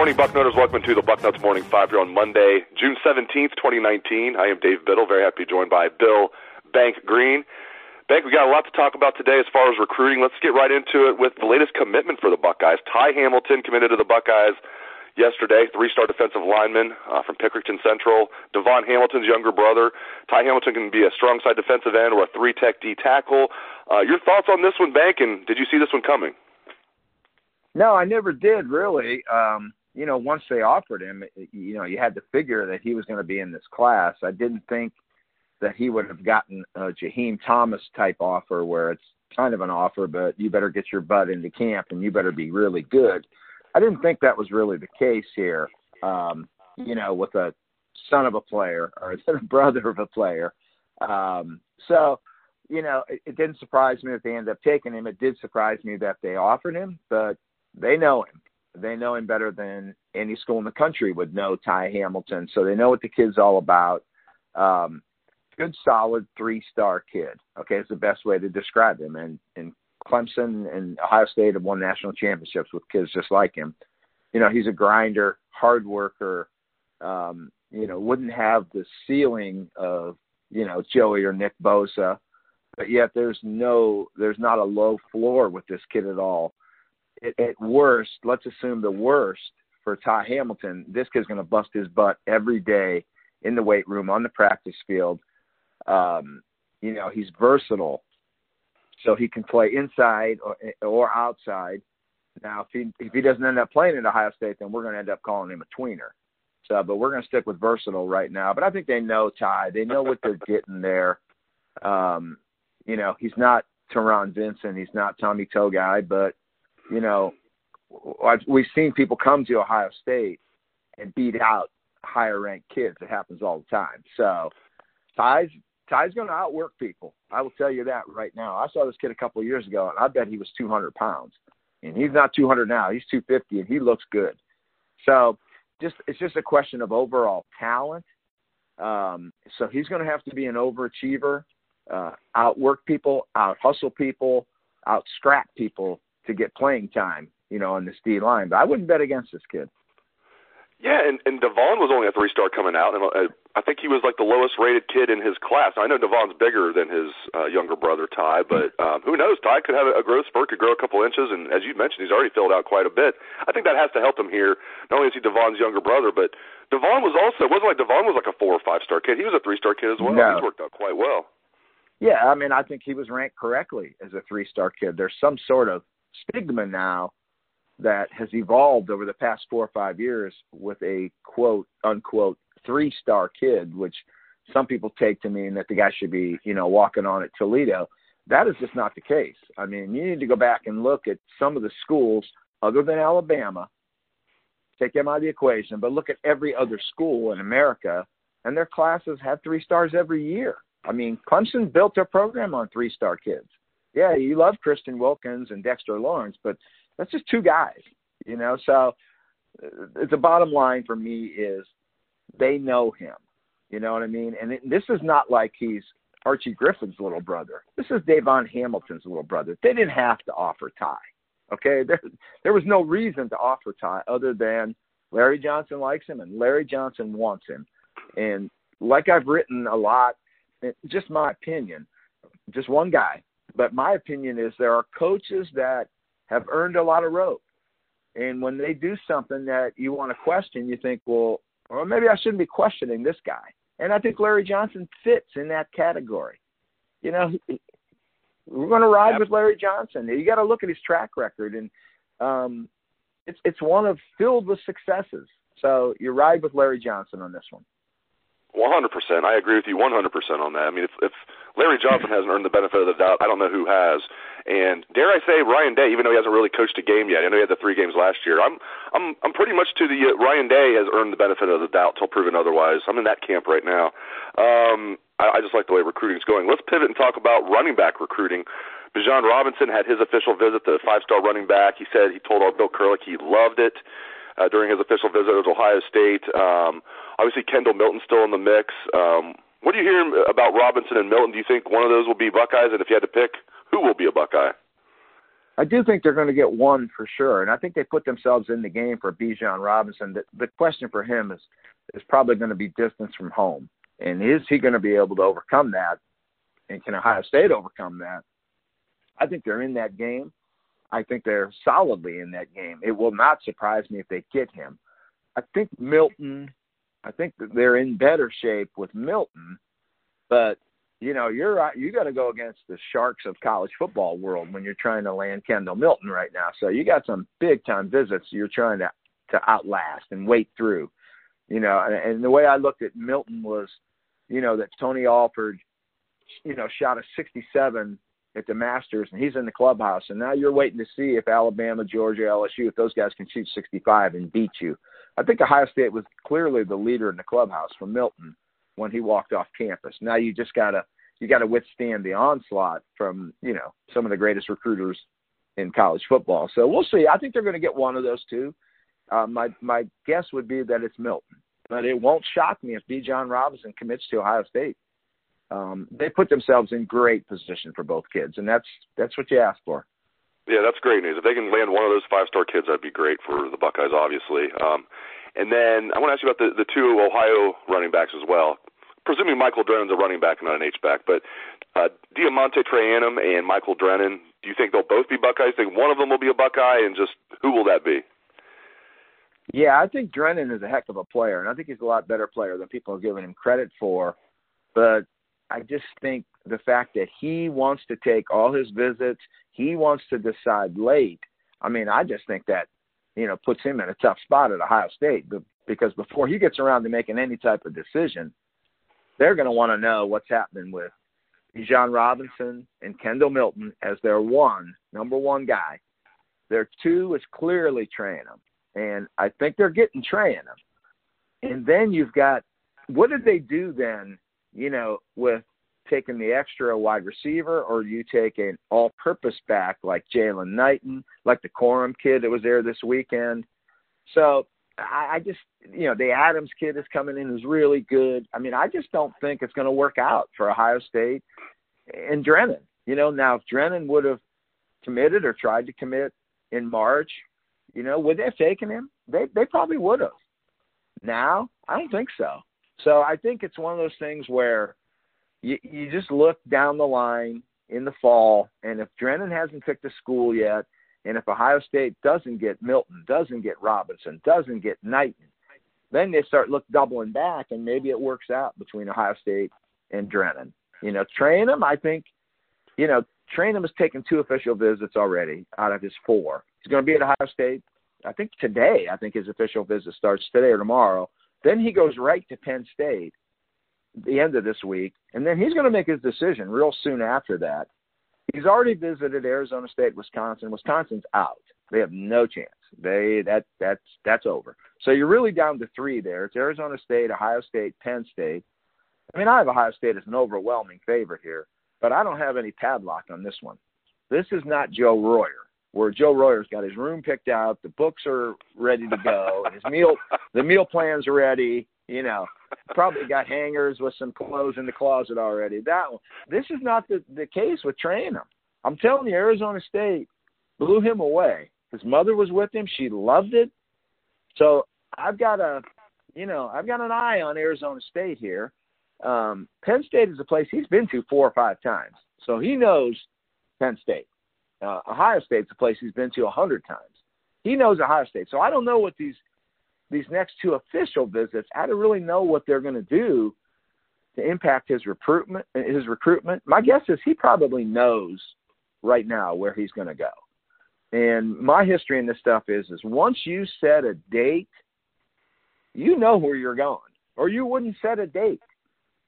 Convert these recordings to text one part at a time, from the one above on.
Morning, Bucknutters. Welcome to the Bucknuts Morning Five here on Monday, June 17th, 2019. I am Dave Biddle, very happy to be joined by Bill Bank Greene. Bank, we got a lot to talk about today as far as recruiting. Let's get right into it with the latest commitment for the Buckeyes. Ty Hamilton committed to the Buckeyes yesterday, three-star defensive lineman uh, from Pickerington Central. Davon Hamilton's younger brother. Ty Hamilton can be a strong side defensive end or a three-tech D tackle. Uh, your thoughts on this one, Bank, and did you see this one coming? No, I never did really. Um, you know, once they offered him, you know, you had to figure that he was going to be in this class. I didn't think that he would have gotten a Jaheim Thomas type offer where it's kind of an offer, but you better get your butt into camp and you better be really good. I didn't think that was really the case here. Um, you know, with a son of a player or a brother of a player. Um, so, you know, it, it didn't surprise me that they ended up taking him. It did surprise me that they offered him, but they know him. They know him better than any school in the country would know Ty Hamilton. So they know what the kid's all about. Um, good, solid three star kid. Okay, is the best way to describe him. And and Clemson and Ohio State have won national championships with kids just like him. You know, he's a grinder, hard worker. Um, you know, wouldn't have the ceiling of you know Joey or Nick Bosa, but yet there's no, there's not a low floor with this kid at all at worst, let's assume the worst for Ty Hamilton, this kid's going to bust his butt every day in the weight room, on the practice field. Um, you know, he's versatile, so he can play inside or, or outside. Now, if he if he doesn't end up playing at Ohio State, then we're going to end up calling him a tweener. So, but we're going to stick with versatile right now. But I think they know Ty. They know what they're getting there. Um, you know, he's not Taron Vincent. He's not Tommy Togiai, but you know, we've seen people come to Ohio State and beat out higher ranked kids. It happens all the time. So Ty's Ty's going to outwork people. I will tell you that right now. I saw this kid a couple of years ago, and I bet he was 200 pounds, and he's not 200 now. He's 250, and he looks good. So just it's just a question of overall talent. Um, so he's going to have to be an overachiever, uh, outwork people, out hustle people, out scrap people to get playing time, you know, on this D line. But I wouldn't bet against this kid. Yeah, and and Davon was only a three star coming out, and uh, I think he was like the lowest rated kid in his class. I know Davon's bigger than his uh, younger brother Ty, but um, who knows? Ty could have a, a growth spurt, could grow a couple inches, and as you mentioned, he's already filled out quite a bit. I think that has to help him here. Not only is he Davon's younger brother, but Davon was also it wasn't like Davon was like a four or five star kid. He was a three star kid as well. No. He's worked out quite well. Yeah, I mean, I think he was ranked correctly as a three star kid. There's some sort of stigma now that has evolved over the past four or five years with a quote unquote three star kid, which some people take to mean that the guy should be, you know, walking on at Toledo. That is just not the case. I mean, you need to go back and look at some of the schools other than Alabama, take them out of the equation, but look at every other school in America, and their classes have three stars every year. I mean, Clemson built their program on three star kids yeah, you love Christian Wilkins and Dexter Lawrence, but that's just two guys, you know. So uh, the bottom line for me is they know him. You know what I mean? And it, this is not like he's Archie Griffin's little brother. This is Davon Hamilton's little brother. They didn't have to offer Ty. Okay, there there was no reason to offer Ty other than Larry Johnson likes him and Larry Johnson wants him. And like I've written a lot, just my opinion, just one guy, but my opinion is there are coaches that have earned a lot of rope. And when they do something that you want to question, you think, well, or maybe I shouldn't be questioning this guy. And I think Larry Johnson fits in that category. You know, we're going to ride with Larry Johnson. You got to look at his track record, and um, it's it's one of filled with successes. So you ride with Larry Johnson on this one. 100%. I agree with you 100% on that. I mean, if, if Larry Johnson hasn't earned the benefit of the doubt, I don't know who has. And dare I say, Ryan Day, even though he hasn't really coached a game yet, I know he had the three games last year. I'm, I'm, I'm pretty much to the uh, Ryan Day has earned the benefit of the doubt till proven otherwise. I'm in that camp right now. Um, I, I just like the way recruiting's going. Let's pivot and talk about running back recruiting. Bijan Robinson had his official visit to five-star running back. He said he told our Bill Kurelic he loved it uh, during his official visit to Ohio State. Um, obviously, Kendall Milton's still in the mix. Um, what do you hear about Robinson and Milton? Do you think one of those will be Buckeyes? And if you had to pick, who will be a Buckeye? I do think they're going to get one for sure, and I think they put themselves in the game for Bijan Robinson. The, the question for him is is probably going to be distance from home, and is he going to be able to overcome that? And can Ohio State overcome that? I think they're in that game. I think they're solidly in that game. It will not surprise me if they get him. I think Milton. I think that they're in better shape with Milton, but you know, you're. You got to go against the sharks of college football world when you're trying to land Kendall Milton right now. So you got some big time visits you're trying to to outlast and wait through. You know, and, and the way I looked at Milton was, you know, that Tony Alford, you know, shot a 67 at the Masters, and he's in the clubhouse. And now you're waiting to see if Alabama, Georgia, LSU, if those guys can shoot 65 and beat you. I think Ohio State was clearly the leader in the clubhouse for Milton when he walked off campus. Now you just gotta you gotta withstand the onslaught from you know some of the greatest recruiters in college football. So we'll see. I think they're going to get one of those two. Uh, my my guess would be that it's Milton, but it won't shock me if Bijan Robinson commits to Ohio State. Um, they put themselves in great position for both kids, and that's that's what you ask for. Yeah, that's great news. If they can land one of those five star kids, that'd be great for the Buckeyes, obviously. Um, and then I want to ask you about the, the two Ohio running backs as well. Presuming Michael Drennan's a running back, and not an H back, but uh, DeaMonte Trayanum and Michael Drennan, do you think they'll both be Buckeyes? Do you think one of them will be a Buckeye, and just who will that be? Yeah, I think Drennan is a heck of a player, and I think he's a lot better player than people are giving him credit for. But I just think the fact that he wants to take all his visits, he wants to decide late. I mean, I just think that you know puts him in a tough spot at Ohio State because before he gets around to making any type of decision, they're going to want to know what's happening with Bijan Robinson and Kendall Milton as their one number one guy. Their two is clearly Trayanum, and I think they're getting Trayanum. And then you've got what did they do then? You know, with taking the extra wide receiver, or you take an all-purpose back like Jalen Knighton, like the Corum kid that was there this weekend. So I, I just, you know, the Adams kid is coming in who's really good. I mean, I just don't think it's going to work out for Ohio State and Drennan. You know, now if Drennan would have committed or tried to commit in March, you know, would they have taken him? They they probably would have. Now, I don't think so. So I think it's one of those things where you you just look down the line in the fall, and if Drennan hasn't picked a school yet, and if Ohio State doesn't get Milton, doesn't get Robinson, doesn't get Knighton, then they start look doubling back, and maybe it works out between Ohio State and Drennan. You know, Trayanum, I think, you know, Trayanum has taken two official visits already out of his four. He's going to be at Ohio State, I think today. I think his official visit starts today or tomorrow. Then he goes right to Penn State the end of this week, and then he's going to make his decision real soon after that. He's already visited Arizona State, Wisconsin. Wisconsin's out. They have no chance. They that that's that's over. So you're really down to three there. It's Arizona State, Ohio State, Penn State. I mean, I have Ohio State as an overwhelming favorite here, but I don't have any padlock on this one. This is not Joe Royer, where Joe Royer's got his room picked out, the books are ready to go, and his meal the meal plans are ready, You know, probably got hangers with some clothes in the closet already. That one. This is not the the case with Trayanum. I'm telling you, Arizona State blew him away. His mother was with him. She loved it. So I've got a, you know, I've got an eye on Arizona State here. Um, Penn State is a place he's been to four or five times, so he knows Penn State. Uh, Ohio State's a place he's been to a hundred times. He knows Ohio State. So I don't know what these these next two official visits. I don't really know what they're going to do to impact his recruitment. His recruitment. My guess is he probably knows right now where he's going to go. And my history in this stuff is is once you set a date, you know where you're going, or you wouldn't set a date.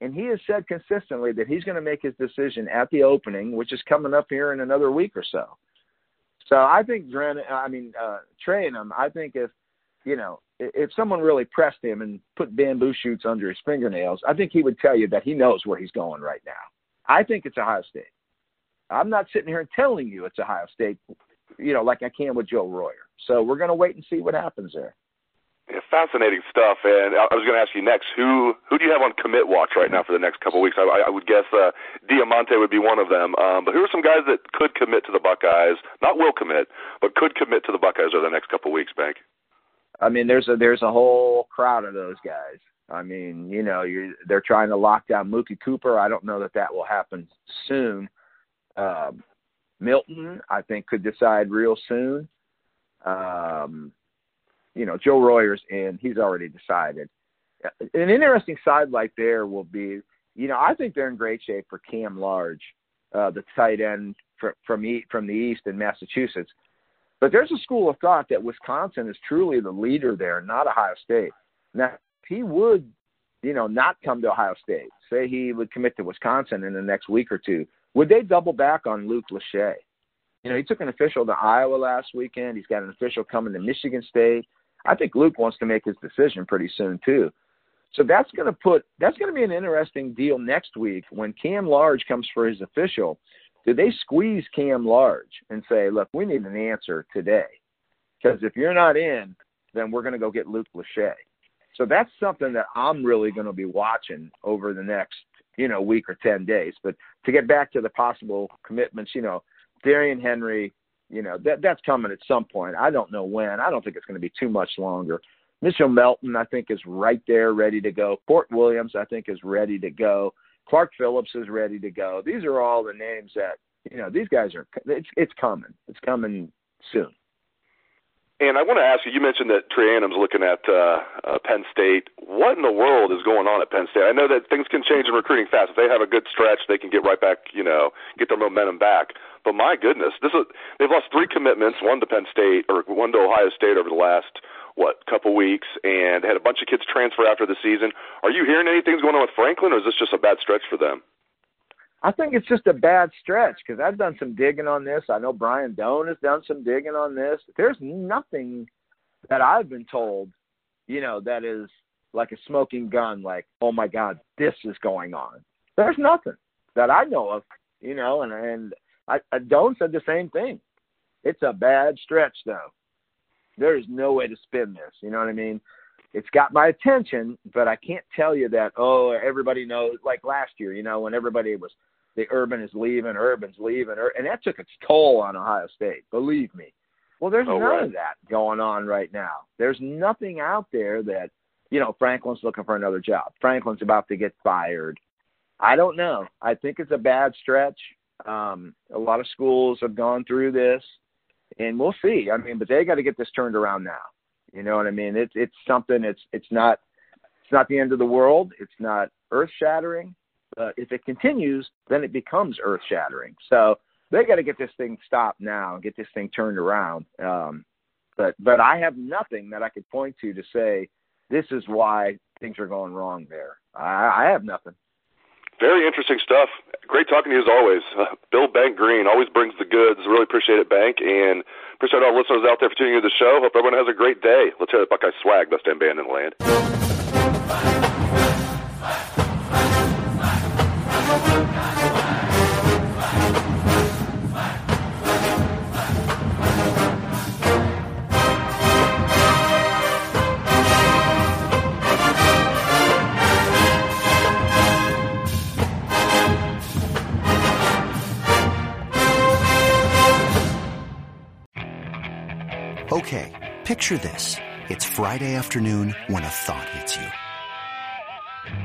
And he has said consistently that he's going to make his decision at the opening, which is coming up here in another week or so. So I think Dren, I mean uh, Trayanum. I think if you know if someone really pressed him and put bamboo shoots under his fingernails, I think he would tell you that he knows where he's going right now. I think it's Ohio State. I'm not sitting here and telling you it's Ohio State, you know, like I can with Joe Royer. So we're going to wait and see what happens there. Yeah, fascinating stuff. And I was going to ask you next, who who do you have on commit watch right now for the next couple of weeks? I, I would guess uh, DeaMonte would be one of them. Um, but who are some guys that could commit to the Buckeyes? Not will commit, but could commit to the Buckeyes over the next couple of weeks, Bank. I mean, there's a there's a whole crowd of those guys. I mean, you know, you're they're trying to lock down Mookie Cooper. I don't know that that will happen soon. Um, Milton, I think, could decide real soon. Um, you know, Joe Royer's in; he's already decided. An interesting sidelight there will be, you know, I think they're in great shape for Cam Large, uh, the tight end from from, e- from the East in Massachusetts. But there's a school of thought that Wisconsin is truly the leader there, not Ohio State. Now, he would, you know, not come to Ohio State, say he would commit to Wisconsin in the next week or two, would they double back on Luke Lachey? You know, he took an official to Iowa last weekend. He's got an official coming to Michigan State. I think Luke wants to make his decision pretty soon too. So that's going to put that's going to be an interesting deal next week when Cam Large comes for his official. Do they squeeze Cam Large and say, "Look, we need an answer today," because if you're not in, then we're going to go get Luke Lachey. So that's something that I'm really going to be watching over the next you know week or ten days. But to get back to the possible commitments, you know, Darrion Henry, you know that that's coming at some point. I don't know when. I don't think it's going to be too much longer. Mitchell Melton, I think, is right there, ready to go. Kourt Williams, I think, is ready to go. Clark Phillips is ready to go. These are all the names that you know. These guys are. It's it's coming. It's coming soon. And I want to ask you. You mentioned that Trayanum's looking at uh, uh, Penn State. What in the world is going on at Penn State? I know that things can change in recruiting fast. If they have a good stretch, they can get right back. You know, get their momentum back. But my goodness, this is they've lost three commitments, one to Penn State or one to Ohio State over the last what couple weeks, and had a bunch of kids transfer after the season. Are you hearing anything's going on with Franklin, or is this just a bad stretch for them? I think it's just a bad stretch because I've done some digging on this. I know Brian Doan has done some digging on this. There's nothing that I've been told, you know, that is like a smoking gun, like, oh my God, this is going on. There's nothing that I know of, you know, and and I, I Doan said the same thing. It's a bad stretch though. There is no way to spin this. You know what I mean? It's got my attention, but I can't tell you that. Oh, everybody knows. Like last year, you know, when everybody was the Urban is leaving, Urban's leaving, and that took its toll on Ohio State. Believe me. Well, there's oh, none right. of that going on right now. There's nothing out there that you know Franklin's looking for another job. Franklin's about to get fired. I don't know. I think it's a bad stretch. Um, a lot of schools have gone through this, and we'll see. I mean, but they got to get this turned around now. You know what I mean? It's it's something. It's it's not it's not the end of the world. It's not earth shattering. But if it continues, then it becomes earth shattering. So they got to get this thing stopped now and get this thing turned around. Um, but but I have nothing that I could point to to say this is why things are going wrong there. I, I have nothing. Very interesting stuff. Great talking to you as always. Uh, Bill Bank Greene always brings the goods. Really appreciate it, Bank, and appreciate all the listeners out there for tuning into the show. Hope everyone has a great day. Let's hear the Buckeye swag, best damn band in the land. Okay, picture this. It's Friday afternoon when a thought hits you.